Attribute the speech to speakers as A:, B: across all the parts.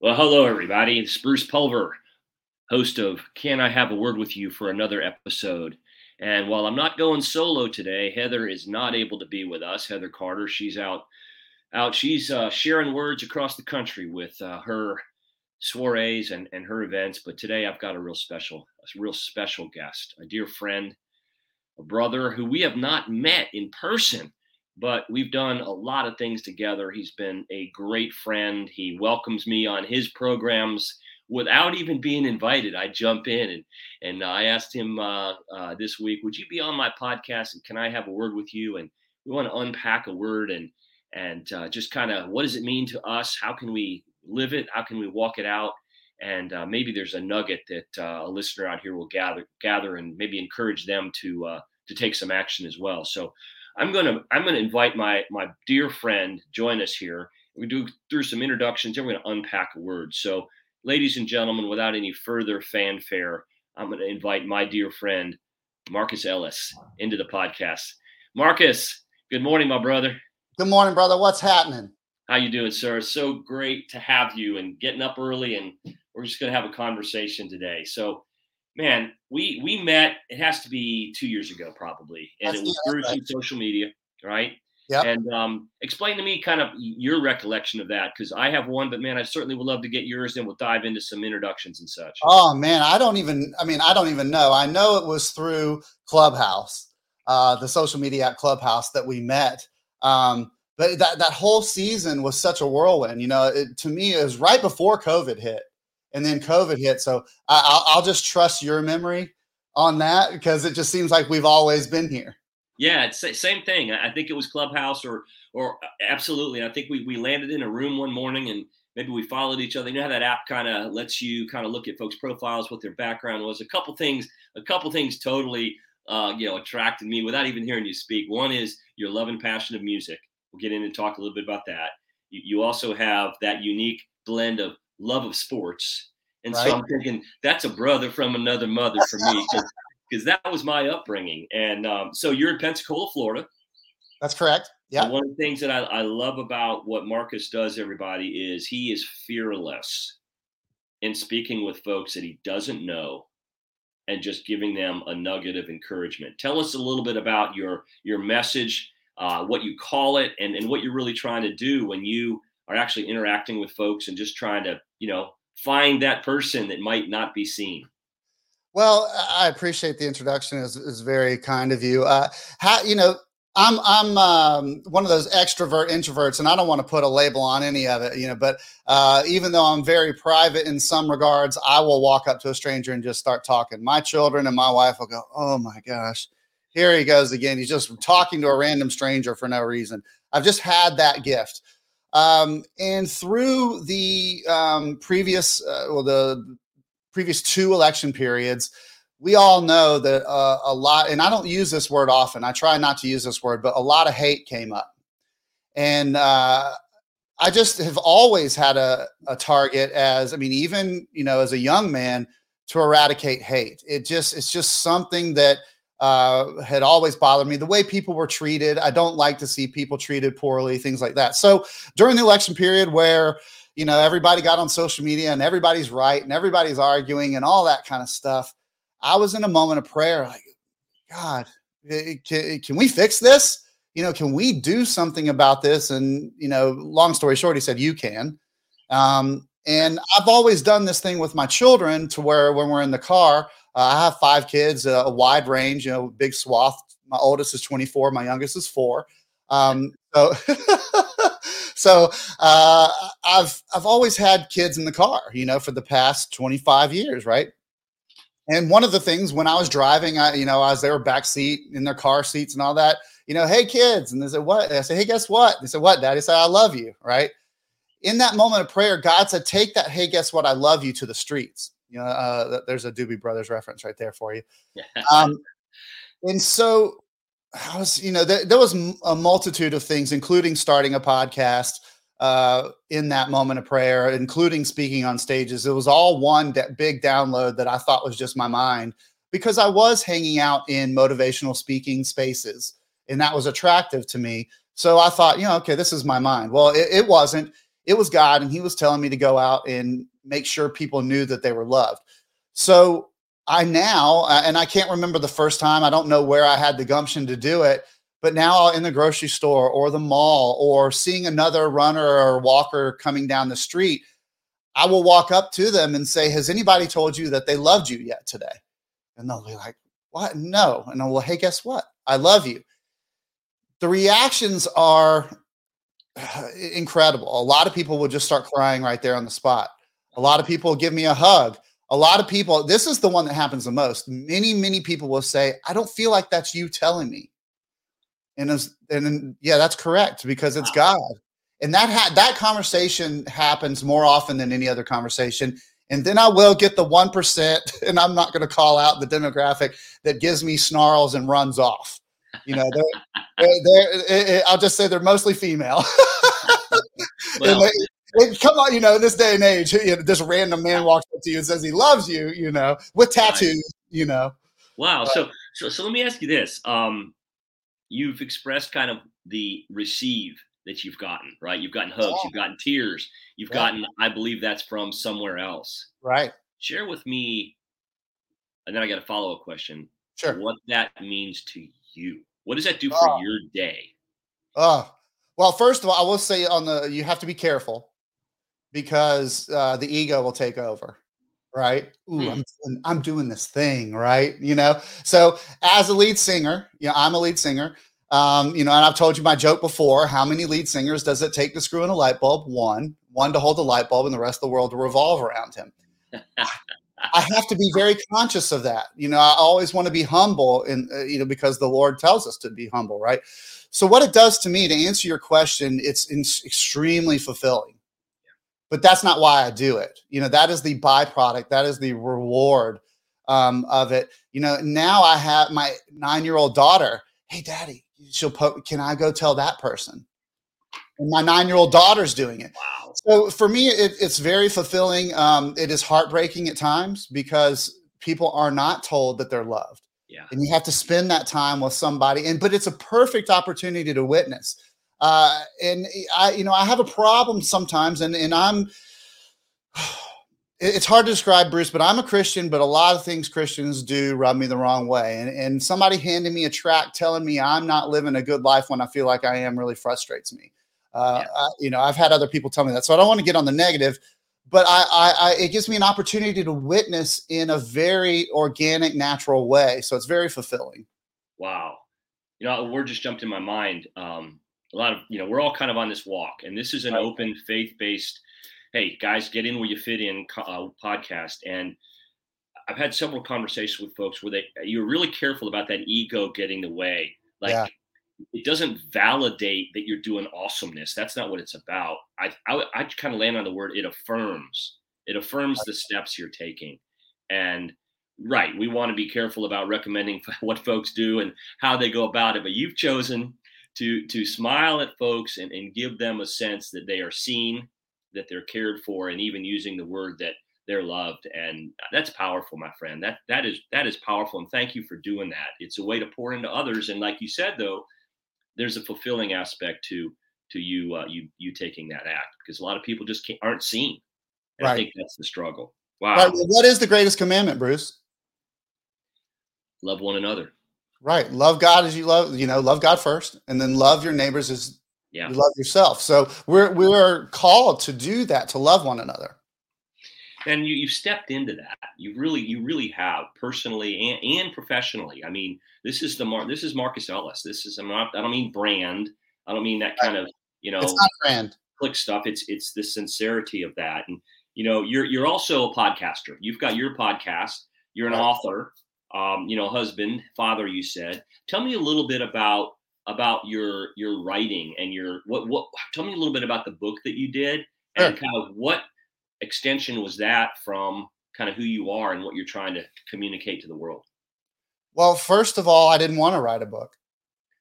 A: Well, hello, everybody. It's Bruce Pulver, host of Can I Have a Word with You for another episode. And while I'm not going solo today, Heather is not able to be with us. Heather Carter, she's out, out. She's uh, sharing words across the country with uh, her soirees and, and her events. But today I've got a real special, a real special guest, a dear friend, a brother who we have not met in person but we've done a lot of things together. He's been a great friend. He welcomes me on his programs without even being invited. I jump in and and I asked him uh, uh, this week, "Would you be on my podcast and can I have a word with you?" And we want to unpack a word and and uh, just kind of what does it mean to us? How can we live it? How can we walk it out? And uh, maybe there's a nugget that uh, a listener out here will gather gather and maybe encourage them to uh, to take some action as well. So I'm gonna I'm gonna invite my my dear friend join us here. We do through some introductions, and we're gonna unpack a word. So, ladies and gentlemen, without any further fanfare, I'm gonna invite my dear friend Marcus Ellis into the podcast. Marcus, good morning, my brother.
B: Good morning, brother. What's happening?
A: How you doing, sir? So great to have you and getting up early, and we're just gonna have a conversation today. So man, we we met. It has to be two years ago, probably, and That's, it was through right. social media, right?
B: Yeah.
A: And um, explain to me kind of your recollection of that because I have one, but man, I certainly would love to get yours, and we'll dive into some introductions and such.
B: Oh man, I don't even. I mean, I don't even know. I know it was through Clubhouse, uh, the social media at Clubhouse that we met. Um, but that that whole season was such a whirlwind. You know, it, to me, it was right before COVID hit and then COVID hit. So I, will just trust your memory on that because it just seems like we've always been here.
A: Yeah, it's same thing. I think it was Clubhouse or or uh, absolutely. I think we we landed in a room one morning and maybe we followed each other. You know how that app kind of lets you kind of look at folks' profiles, what their background was. A couple things, a couple things totally uh, you know attracted me without even hearing you speak. One is your love and passion of music. We'll get in and talk a little bit about that. You, you also have that unique blend of love of sports. And right. so I'm thinking that's a brother from another mother for me because that was my upbringing. And um, so you're in Pensacola, Florida.
B: That's correct. Yeah.
A: And one of the things that I, I love about what Marcus does, everybody, is he is fearless in speaking with folks that he doesn't know and just giving them a nugget of encouragement. Tell us a little bit about your your message, uh, what you call it, and, and what you're really trying to do when you are actually interacting with folks and just trying to, you know, find that person that might not be seen.
B: Well, I appreciate the introduction. is is very kind of you. Uh, how you know I'm I'm um, one of those extrovert introverts, and I don't want to put a label on any of it, you know. But uh, even though I'm very private in some regards, I will walk up to a stranger and just start talking. My children and my wife will go, "Oh my gosh, here he goes again. He's just talking to a random stranger for no reason." I've just had that gift. Um, and through the um, previous, uh, well, the previous two election periods, we all know that uh, a lot, and I don't use this word often. I try not to use this word, but a lot of hate came up, and uh, I just have always had a, a target as, I mean, even you know, as a young man, to eradicate hate. It just, it's just something that uh, had always bothered me. The way people were treated, I don't like to see people treated poorly, things like that. So during the election period, where you know everybody got on social media and everybody's right and everybody's arguing and all that kind of stuff, I was in a moment of prayer, like, God, can, can we fix this? You know, can we do something about this? And you know, long story short, he said, "You can." Um, and I've always done this thing with my children to where when we're in the car, uh, I have five kids, uh, a wide range, you know, big swath. My oldest is 24, my youngest is four. Um, so, so uh, I've I've always had kids in the car, you know, for the past 25 years, right? And one of the things when I was driving, I, you know, as they were back seat in their car seats and all that, you know, hey kids, and they said, what? I said, hey, guess what? They said, what? Daddy said, I love you, right? in that moment of prayer, God said, Take that, hey, guess what? I love you to the streets. You know, uh, there's a Doobie Brothers reference right there for you. Um, and so I was, you know, there, there, was a multitude of things, including starting a podcast uh, in that moment of prayer, including speaking on stages. It was all one big download that I thought was just my mind because I was hanging out in motivational speaking spaces and that was attractive to me. So I thought, you know, okay, this is my mind. Well, it, it wasn't it was God, and He was telling me to go out and make sure people knew that they were loved. So I now, and I can't remember the first time, I don't know where I had the gumption to do it, but now in the grocery store or the mall or seeing another runner or walker coming down the street, I will walk up to them and say, Has anybody told you that they loved you yet today? And they'll be like, What? No. And I'm, well, hey, guess what? I love you. The reactions are uh, incredible. A lot of people will just start crying right there on the spot. A lot of people give me a hug. A lot of people, this is the one that happens the most. Many, many people will say, I don't feel like that's you telling me. And, and yeah, that's correct because it's wow. God. And that ha- that conversation happens more often than any other conversation. And then I will get the 1%, and I'm not going to call out the demographic that gives me snarls and runs off. You know, they're, they're, they're, I'll just say they're mostly female. well, they, they, come on, you know, in this day and age, you know, this random man walks up to you and says he loves you, you know, with tattoos, right. you know.
A: Wow. But, so, so, so let me ask you this. Um, you've expressed kind of the receive that you've gotten, right? You've gotten hugs, you've gotten tears, you've yeah. gotten, I believe that's from somewhere else.
B: Right.
A: Share with me, and then I got a follow up question.
B: Sure.
A: What that means to you. What does that do for uh, your day?
B: Oh, well, first of all, I will say on the, you have to be careful because uh, the ego will take over right? Ooh, hmm. I'm, doing, I'm doing this thing, right? You know, so as a lead singer, you know, I'm a lead singer. Um, you know, and I've told you my joke before. How many lead singers does it take to screw in a light bulb? One, one to hold the light bulb, and the rest of the world to revolve around him. I have to be very conscious of that. You know, I always want to be humble, and uh, you know, because the Lord tells us to be humble, right? So, what it does to me, to answer your question, it's in- extremely fulfilling but that's not why I do it. You know, that is the byproduct, that is the reward um, of it. You know, now I have my nine year old daughter. Hey, daddy, she'll po- can I go tell that person? And my nine year old daughter's doing it. Wow. So for me, it, it's very fulfilling. Um, it is heartbreaking at times because people are not told that they're loved.
A: Yeah.
B: And you have to spend that time with somebody. And but it's a perfect opportunity to witness. Uh, and I, you know, I have a problem sometimes, and and I'm. It's hard to describe Bruce, but I'm a Christian. But a lot of things Christians do rub me the wrong way, and and somebody handing me a track telling me I'm not living a good life when I feel like I am really frustrates me. Uh, yeah. I, you know, I've had other people tell me that, so I don't want to get on the negative, but I, I, I, it gives me an opportunity to witness in a very organic, natural way. So it's very fulfilling.
A: Wow, you know, a word just jumped in my mind. Um, a lot of you know we're all kind of on this walk and this is an right. open faith-based hey guys get in where you fit in uh, podcast. And i've had several conversations with folks where they you're really careful about that ego getting the way. Like yeah. it doesn't validate that you're doing awesomeness. That's not what it's about. I i, I kind of land on the word it affirms. It affirms the steps you're taking. And right we want to be careful about recommending what folks do and how they go about it but you've chosen to to smile at folks and, and give them a sense that they are seen, that they're cared for, and even using the word that they're loved. And that's powerful, my friend. That that is that is powerful. And thank you for doing that. It's a way to pour into others. And like you said, though, there's a fulfilling aspect to to you uh, you you taking that act because a lot of people just aren't seen. And right. I think that's the struggle. Wow. Right.
B: What is the greatest commandment, Bruce?
A: Love one another.
B: Right. Love God as you love, you know, love God first, and then love your neighbors as yeah. you love yourself. So we're we're called to do that, to love one another.
A: And you you've stepped into that. You really you really have personally and, and professionally. I mean, this is the Mar- this is Marcus Ellis. This is I'm not I don't mean brand. I don't mean that kind of you know
B: it's not brand
A: click stuff. It's it's the sincerity of that. And you know, you're you're also a podcaster. You've got your podcast. You're an right. author um, you know, husband, father. You said. Tell me a little bit about about your your writing and your what what. Tell me a little bit about the book that you did and sure. kind of what extension was that from kind of who you are and what you're trying to communicate to the world.
B: Well, first of all, I didn't want to write a book.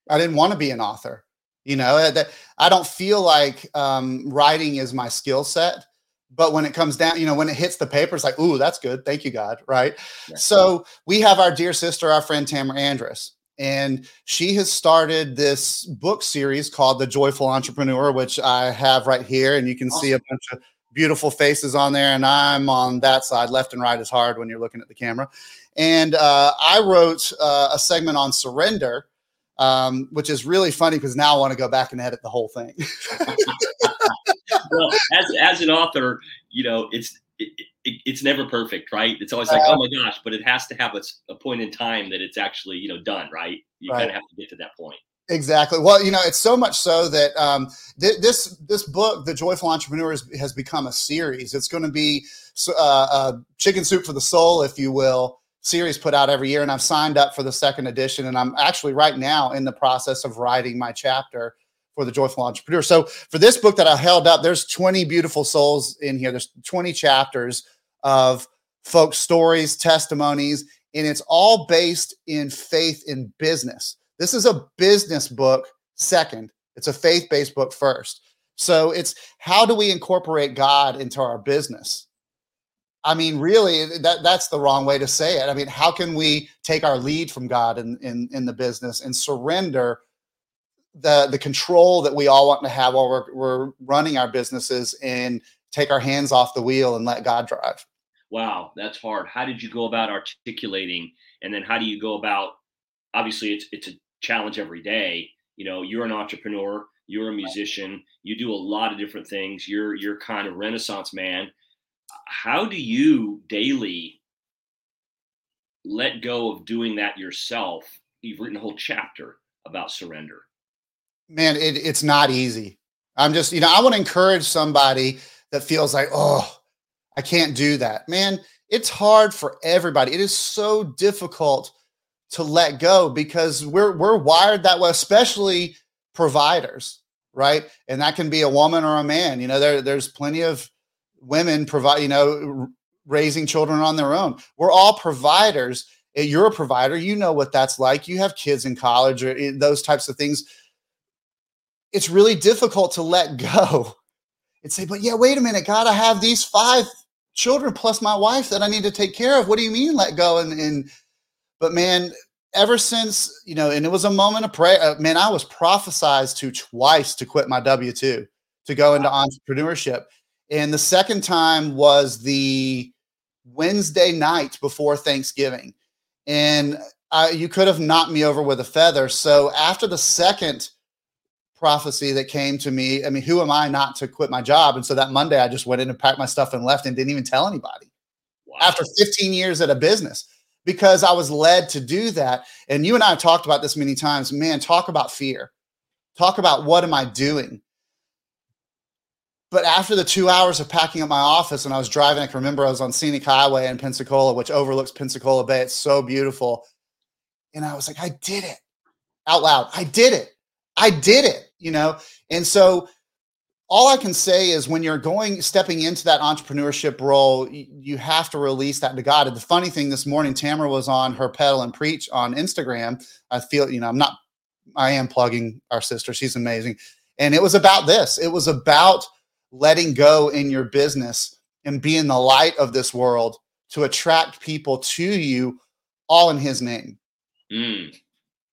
B: I didn't want to be an author. You know, I don't feel like um, writing is my skill set but when it comes down, you know, when it hits the paper, it's like, ooh, that's good. Thank you, God. Right. Yeah. So we have our dear sister, our friend Tamara Andress. And she has started this book series called The Joyful Entrepreneur, which I have right here. And you can awesome. see a bunch of beautiful faces on there. And I'm on that side. Left and right is hard when you're looking at the camera. And uh, I wrote uh, a segment on surrender, um, which is really funny because now I want to go back and edit the whole thing.
A: well, as, as an author, you know, it's it, it, it's never perfect, right? It's always like, uh, oh my gosh, but it has to have a, a, point in time that it's actually, you know, done, right? You right. kind of have to get to that point.
B: Exactly. Well, you know, it's so much so that um, th- this this book, The Joyful Entrepreneur, has become a series. It's going to be uh, uh, chicken soup for the soul, if you will, series put out every year. And I've signed up for the second edition, and I'm actually right now in the process of writing my chapter for the joyful entrepreneur. So for this book that I held up, there's 20 beautiful souls in here. There's 20 chapters of folks' stories, testimonies, and it's all based in faith in business. This is a business book second. It's a faith-based book first. So it's how do we incorporate God into our business? I mean, really, that that's the wrong way to say it. I mean, how can we take our lead from God in in, in the business and surrender the the control that we all want to have while we're we're running our businesses and take our hands off the wheel and let God drive.
A: Wow, that's hard. How did you go about articulating and then how do you go about obviously it's it's a challenge every day. You know, you're an entrepreneur, you're a musician, you do a lot of different things. You're you're kind of renaissance man. How do you daily let go of doing that yourself? You've written a whole chapter about surrender
B: man, it, it's not easy. I'm just, you know, I want to encourage somebody that feels like, oh, I can't do that. Man, it's hard for everybody. It is so difficult to let go because we're we're wired that way, especially providers, right? And that can be a woman or a man. You know, there there's plenty of women provide, you know, raising children on their own. We're all providers. You're a provider. You know what that's like. You have kids in college or eh, those types of things it's really difficult to let go and say, but yeah, wait a minute, God, I have these five children plus my wife that I need to take care of. What do you mean let go? And, and but man, ever since, you know, and it was a moment of prayer, uh, man, I was prophesized to twice to quit my W 2 to go into entrepreneurship. And the second time was the Wednesday night before Thanksgiving. And I, you could have knocked me over with a feather. So after the second prophecy that came to me. I mean, who am I not to quit my job? And so that Monday, I just went in and packed my stuff and left and didn't even tell anybody wow. after 15 years at a business because I was led to do that. And you and I have talked about this many times. Man, talk about fear. Talk about what am I doing? But after the two hours of packing up my office and I was driving, I can remember I was on Scenic Highway in Pensacola, which overlooks Pensacola Bay. It's so beautiful. And I was like, I did it out loud. I did it. I did it you know? And so all I can say is when you're going stepping into that entrepreneurship role, you have to release that to God. And the funny thing this morning, Tamara was on her pedal and preach on Instagram. I feel, you know, I'm not, I am plugging our sister. She's amazing. And it was about this. It was about letting go in your business and being the light of this world to attract people to you all in his name.
A: Mm,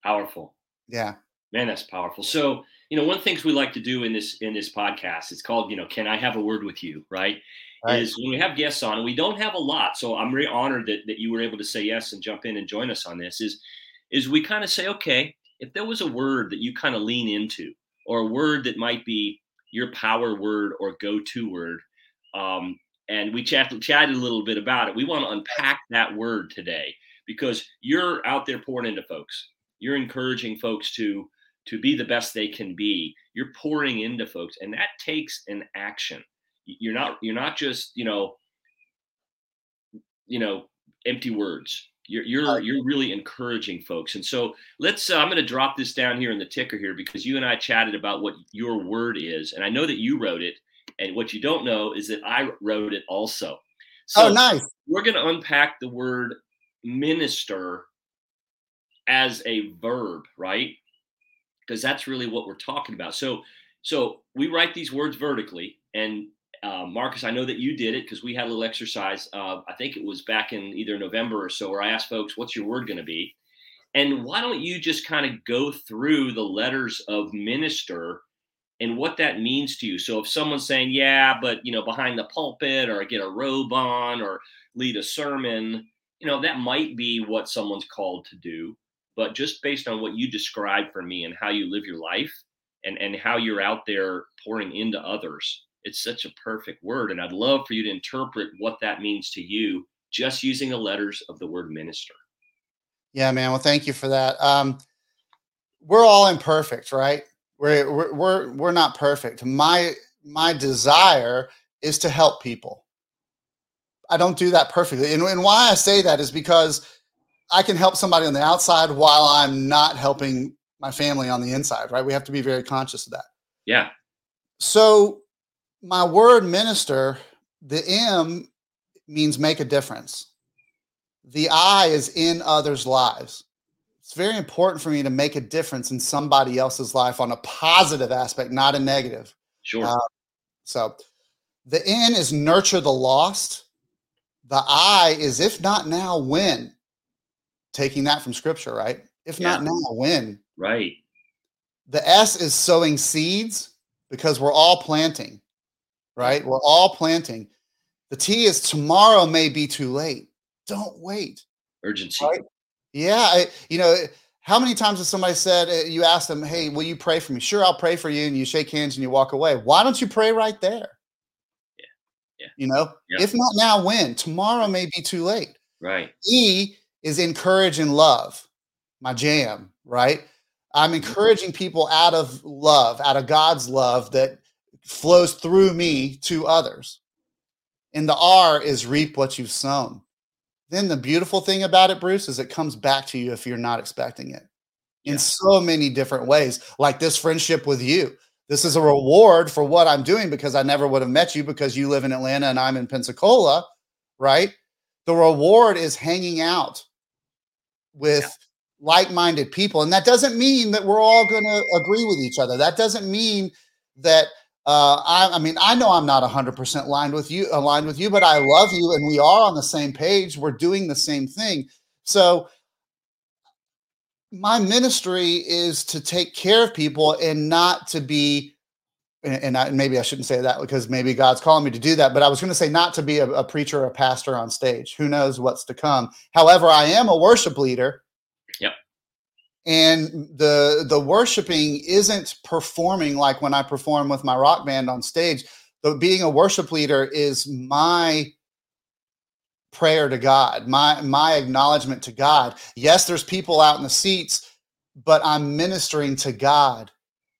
A: powerful.
B: Yeah.
A: Man, that's powerful. So you know, one of the things we like to do in this in this podcast, it's called, you know, can I have a word with you, right? right. Is when we have guests on, and we don't have a lot, so I'm really honored that, that you were able to say yes and jump in and join us on this. Is is we kind of say, okay, if there was a word that you kind of lean into, or a word that might be your power word or go-to word, um, and we chatted chatted a little bit about it. We want to unpack that word today because you're out there pouring into folks. You're encouraging folks to to be the best they can be you're pouring into folks and that takes an action. You're not you're not just you know you know empty words. You're you're you're really encouraging folks. And so let's uh, i'm going to drop this down here in the ticker here because you and i chatted about what your word is and i know that you wrote it and what you don't know is that i wrote it also.
B: So oh nice.
A: we're going to unpack the word minister as a verb right because that's really what we're talking about. So, so we write these words vertically, and uh, Marcus, I know that you did it because we had a little exercise. Uh, I think it was back in either November or so, where I asked folks, "What's your word going to be?" And why don't you just kind of go through the letters of minister and what that means to you? So if someone's saying, yeah, but you know, behind the pulpit or get a robe on or lead a sermon, you know, that might be what someone's called to do. But just based on what you described for me and how you live your life and, and how you're out there pouring into others, it's such a perfect word. And I'd love for you to interpret what that means to you just using the letters of the word minister.
B: Yeah, man. Well, thank you for that. Um, we're all imperfect, right? We're, we're we're we're not perfect. My my desire is to help people. I don't do that perfectly, and, and why I say that is because I can help somebody on the outside while I'm not helping my family on the inside. Right? We have to be very conscious of that.
A: Yeah.
B: So my word minister, the M means make a difference the I is in others' lives. It's very important for me to make a difference in somebody else's life on a positive aspect, not a negative.
A: Sure. Uh,
B: so the N is nurture the lost. The I is if not now, when? Taking that from scripture, right? If yeah. not now, when?
A: Right.
B: The S is sowing seeds because we're all planting, right? We're all planting. The T is tomorrow may be too late don't wait.
A: Urgency.
B: Right? Yeah. I, you know, how many times has somebody said, uh, you ask them, hey, will you pray for me? Sure, I'll pray for you. And you shake hands and you walk away. Why don't you pray right there?
A: Yeah. Yeah.
B: You know,
A: yeah.
B: if not now, when? Tomorrow may be too late.
A: Right.
B: E is encourage and love, my jam, right? I'm mm-hmm. encouraging people out of love, out of God's love that flows through me to others. And the R is reap what you've sown then the beautiful thing about it, Bruce, is it comes back to you if you're not expecting it in so many different ways, like this friendship with you. This is a reward for what I'm doing because I never would have met you because you live in Atlanta and I'm in Pensacola, right? The reward is hanging out with yeah. like minded people. And that doesn't mean that we're all going to agree with each other. That doesn't mean that uh, I, I, mean, I know I'm not 100% aligned with you, aligned with you, but I love you, and we are on the same page. We're doing the same thing. So, my ministry is to take care of people and not to be, and, I, maybe I shouldn't say that because maybe God's calling me to do that. But I was going to say not to be a, a preacher or a pastor on stage. Who knows what's to come? However, I am a worship leader Yeah. and the the worshiping isn't performing like when i perform with my rock band on stage but being a worship leader is my prayer to god my my acknowledgement to god yes there's people out in the seats but i'm ministering to god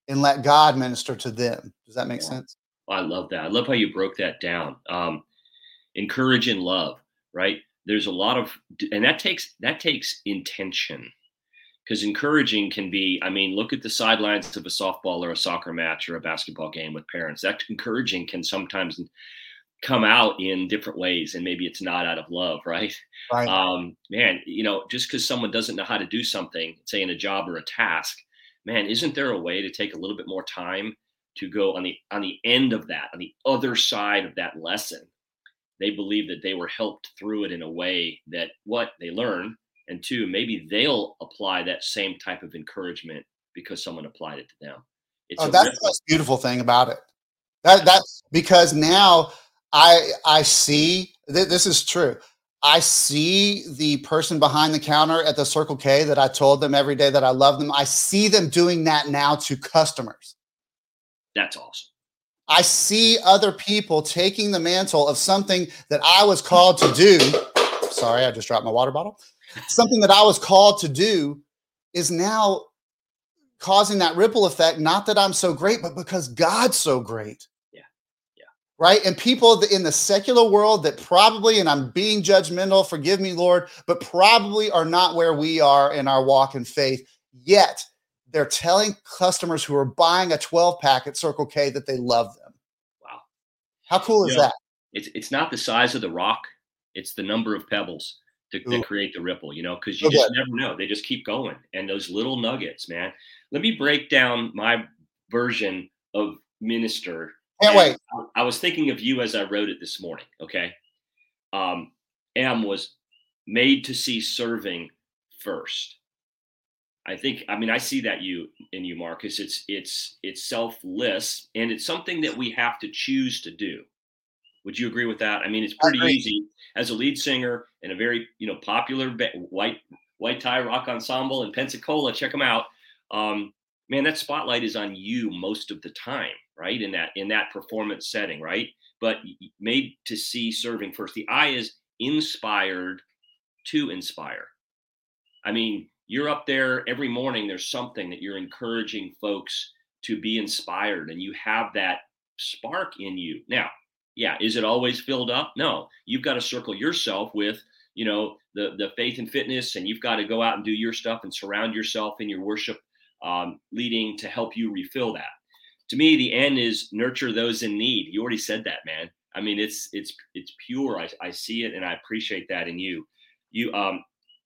B: and let god minister to them. Does that make yeah. sense?
A: I love that. I love how you broke that down. Um encourage and love right? There's a lot of and that takes that takes intention because encouraging can be i mean look at the sidelines of a softball or a soccer match or a basketball game with parents. That encouraging can sometimes come out in different ways and maybe it's not out of love right, right. Um, man you know just because someone doesn't know how to do something say in a job or a task man isn't there a way to take a little bit more time to go on the on the end of that on the other side of that lesson? They believe that they were helped through it in a way that what they learn and two maybe they'll apply that same type of encouragement because someone applied it to them.
B: It's oh, that's the most beautiful thing about it. That that's because now i i see th- this is true i see the person behind the counter at the circle k that i told them every day that i love them i see them doing that now to customers
A: that's awesome
B: I see other people taking the mantle of something that I was called to do. Sorry, I just dropped my water bottle something that I was called to do is now causing that ripple effect. Not that I'm so great, but because God's so great. Right. And people in the secular world that probably, and I'm being judgmental, forgive me, Lord, but probably are not where we are in our walk in faith yet. They're telling customers who are buying a 12 pack at Circle K that they love them.
A: Wow.
B: How cool is that?
A: It's, it's not the size of the rock, it's the number of pebbles to, to create the ripple, you know, because you okay. just never know. They just keep going. And those little nuggets, man. Let me break down my version of minister.
B: Can't wait.
A: I, was thinking of you as I wrote it this morning. Okay. Um, M was made to see serving first. I think I mean I see that you in you, Marcus. It's it's it's selfless and it's something that we have to choose to do. Would you agree with that? I mean, it's pretty easy as a lead singer in a very you know popular white white tie rock ensemble in Pensacola. Check them out. Um, man, that spotlight is on you most of the time, right? In that in that performance setting, right? But made to see serving first. The I is inspired to inspire. I mean, you're up there every morning. There's something that you're encouraging folks to be inspired, and you have that spark in you. Now, yeah, is it always filled up? No, you've got to circle yourself with you know the the faith and fitness, and you've got to go out and do your stuff and surround yourself in your worship um, leading to help you refill that. To me, the end is nurture those in need. You already said that, man. I mean, it's it's it's pure. I, I see it, and I appreciate that in you. You um,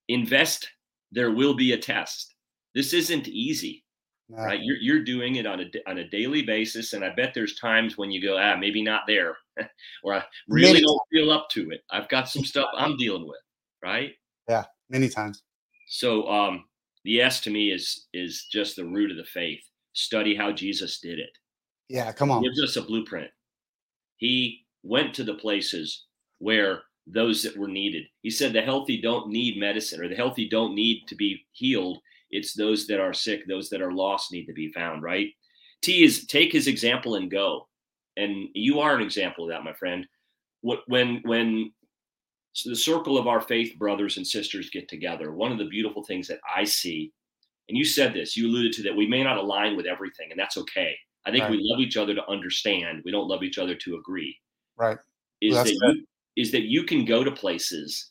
A: invest. There will be a test. This isn't easy no. right? You're you're doing it on a on a daily basis, and I bet there's times when you go, ah, maybe not there, or I really many don't feel up to it. I've got some stuff I'm dealing with, right?
B: Yeah, many times.
A: So um, the S to me is is just the root of the faith. Study how Jesus did it.
B: Yeah, come on.
A: He gives us a blueprint. He went to the places where those that were needed. He said the healthy don't need medicine or the healthy don't need to be healed. It's those that are sick, those that are lost need to be found, right? T is take his example and go. And you are an example of that, my friend. What when when the circle of our faith brothers and sisters get together, one of the beautiful things that I see, and you said this, you alluded to that we may not align with everything, and that's okay. I think right. we love each other to understand. We don't love each other to agree.
B: Right.
A: Is well, that you, is that you can go to places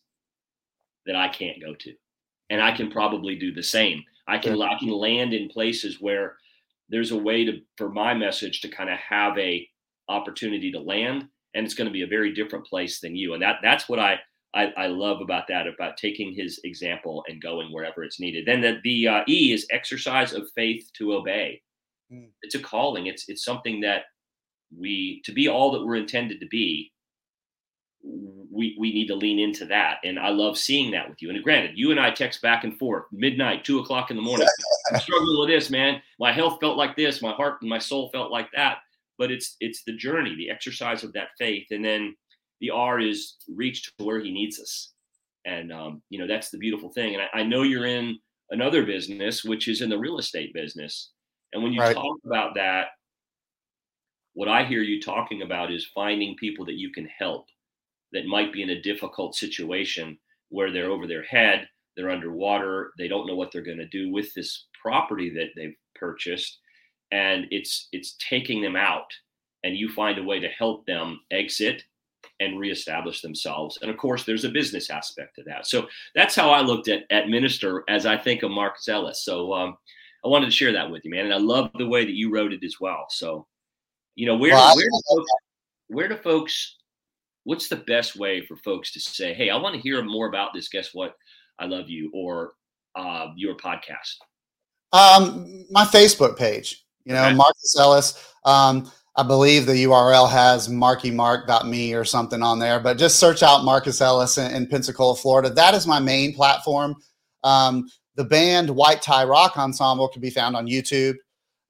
A: that I can't go to and I can probably do the same. I can I can land in places where there's a way to for my message to kind of have a opportunity to land, and it's going to be a very different place than you. And that that's what I I, I love about that about taking his example and going wherever it's needed. Then the, the uh, E is exercise of faith to obey. Mm. It's a calling. It's it's something that we to be all that we're intended to be we we need to lean into that. And I love seeing that with you. And granted, you and I text back and forth midnight, two o'clock in the morning. I'm struggling with this, man. My health felt like this, my heart and my soul felt like that. But it's it's the journey, the exercise of that faith, and then the R is reach to where He needs us. And um, you know that's the beautiful thing. And I, I, know you're in another business, which is in the real estate business. And when you right. talk about that, what I hear you talking about is finding people that you can help that might be in a difficult situation where they're over their head, they're underwater, they don't know what they're going to do with this property that they've purchased, and it's it's taking them out, and you find a way to help them exit and reestablish themselves. And of course, there's a business aspect to that. So that's how I looked at at minister as I think of Marcus Ellis. So um, I wanted to share that with you, man, and I love the way that you wrote it as well. So you know where well, where, do folks, where do folks what's the best way for folks to say, hey, I want to hear more about this? Guess what? I love you or uh, your podcast?
B: Um, my Facebook page, you know, okay. Marcus Ellis. Um, I believe the URL has markymark.me or something on there, but just search out Marcus Ellis in, in Pensacola, Florida. That is my main platform. Um, the band White Tie Rock Ensemble can be found on YouTube.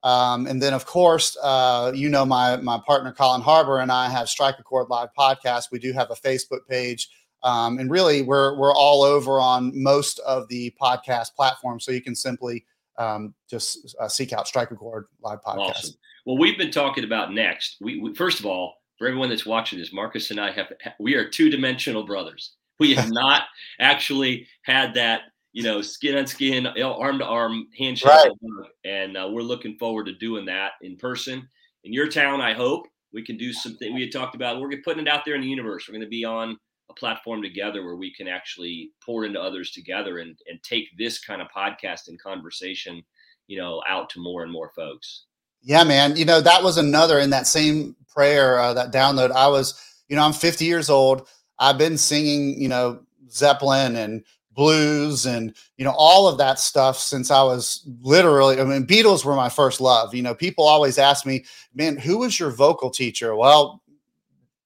B: Um, and then, of course, uh, you know, my my partner Colin Harbor and I have Strike a Chord Live podcast. We do have a Facebook page, um, and really, we're we're all over on most of the podcast platforms. So you can simply um, just uh, seek out Strike a Chord Live podcast. Awesome.
A: Well, we've been talking about next. We, we first of all, for everyone that's watching this, Marcus and I have we are two dimensional brothers. We have not actually had that you know, skin on skin, arm to arm handshake. Right. And uh, we're looking forward to doing that in person in your town. I hope we can do something we had talked about. We're putting it out there in the universe. We're going to be on a platform together where we can actually pour into others together and, and take this kind of podcast and conversation, you know, out to more and more folks.
B: Yeah, man. You know, that was another in that same prayer, uh, that download. I was, you know, I'm 50 years old. I've been singing, you know, Zeppelin and blues and you know all of that stuff since I was literally I mean Beatles were my first love. You know, people always ask me, "Man, who was your vocal teacher?" Well,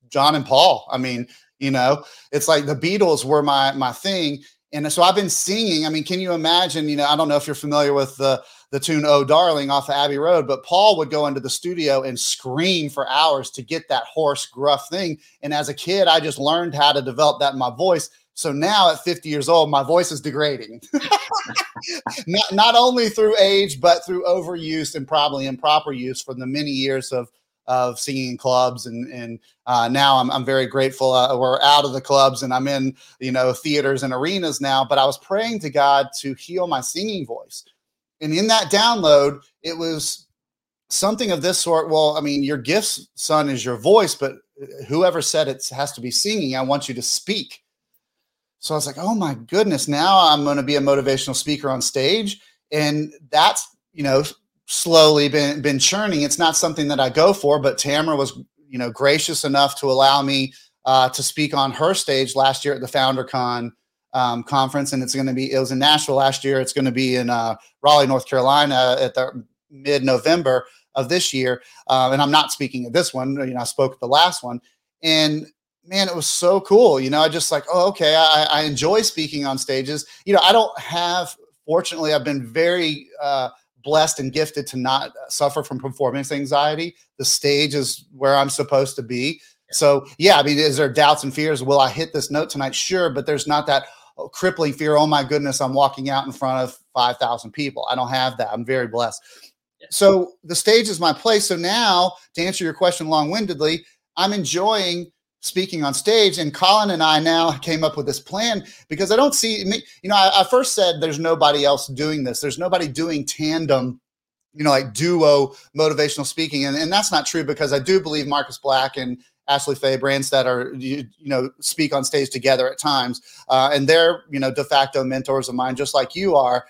B: John and Paul. I mean, you know, it's like the Beatles were my my thing And so I've been singing. I mean, can you imagine? You know, I don't know if you're familiar with the the tune "Oh Darling" off of Abbey Road, but Paul would go into the studio and scream for hours to get that hoarse, gruff thing. And as a kid, I just learned how to develop that in my voice. So now at 50 years old, my voice is degrading. not, not only through age, but through overuse and probably improper use from the many years of of singing in clubs and and uh, now I'm, I'm very grateful uh, we're out of the clubs and I'm in you know theaters and arenas now but I was praying to God to heal my singing voice and in that download it was something of this sort well I mean your gifts son is your voice but whoever said it has to be singing I want you to speak. So I was like oh my goodness now I'm going to be a motivational speaker on stage. And that's you know slowly been been churning. It's not something that I go for, but Tamara was you know gracious enough to allow me uh, to speak on her stage last year at the Founder FounderCon um, conference, and it's going to be it was in Nashville last year. It's going to be in uh, Raleigh, North Carolina, at the mid November of this year. Uh, and I'm not speaking at this one. You know, I spoke at the last one, and man, it was so cool. You know, I just like, oh, okay, I, I enjoy speaking on stages. You know, I don't have. Fortunately, I've been very uh, blessed and gifted to not suffer from performance anxiety. The stage is where I'm supposed to be. So, yeah, I mean, is there doubts and fears? Will I hit this note tonight? Sure, but there's not that crippling fear. Oh my goodness, I'm walking out in front of 5,000 people. I don't have that. I'm very blessed. So, the stage is my place. So, now to answer your question long windedly, I'm enjoying speaking on stage. And Colin and I now came up with this plan because I don't see me, you know, I, I, first said there's nobody else doing this. There's nobody doing tandem, you know, like duo motivational speaking. And, and that's not true because I do believe Marcus Black and Ashley Faye Branstad are, you, you know, speak on stage together at times. Uh, and they're, you know, de facto mentors of mine, just like you are.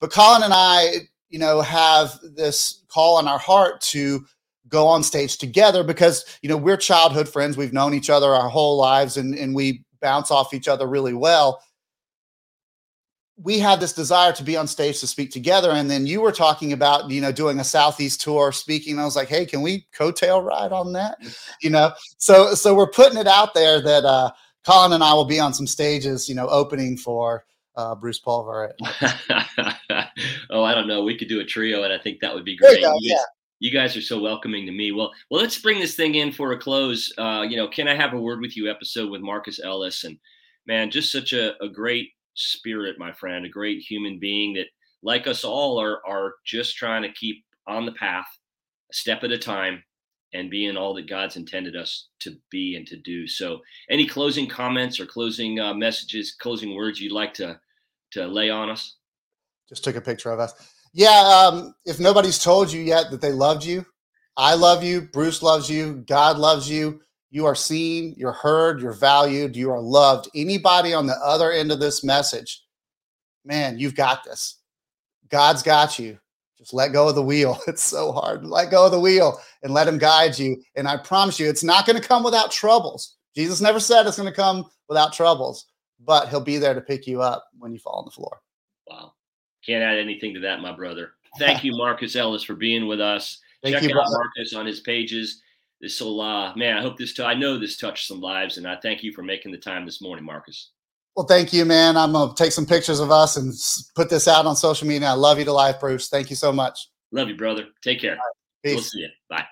B: But Colin and I, you know, have this call on our heart to go on stage together because you know we're childhood friends we've known each other our whole lives and, and we bounce off each other really well we had this desire to be on stage to speak together and then you were talking about you know doing a southeast tour speaking i was like hey can we coattail ride on that you know so so we're putting it out there that uh colin and i will be on some stages you know opening for uh, Bruce Pulver.
A: oh, I don't know. We could do a trio, and I think that would be great. Go, yeah you guys are so welcoming to me. Well, well, let's bring this thing in for a close. Uh, you know, can I have a word with you episode with Marcus Ellis? And man, just such a, a great spirit, my friend, a great human being that, like us all, are are just trying to keep on the path, a step at a time, and being all that God's intended us to be and to do. So, any closing comments or closing uh, messages, closing words you'd like to to lay on us?
B: Just took a picture of us. Yeah, um, if nobody's told you yet that they loved you, I love you, Bruce loves you, God loves you. You are seen, you're heard, you're valued, you are loved. Anybody on the other end of this message, man, you've got this. God's got you. Just let go of the wheel. It's so hard. Let go of the wheel and let him guide you. And I promise you, it's not going to come without troubles. Jesus never said it's going to come without troubles, but he'll be there to pick you up when you fall on the floor.
A: Wow. Can't add anything to that, my brother. Thank you, Marcus Ellis, for being with us.
B: Thank
A: Check
B: you,
A: out
B: brother.
A: Marcus on his pages. This will, uh, man, I hope this, t- I know this touched some lives, and I thank you for making the time this morning, Marcus.
B: Well, thank you, man. I'm going to take some pictures of us and put this out on social media. I love you to life, Bruce. Thank you so much.
A: Love you, brother. Take care.
B: Right.
A: We'll see you. Bye.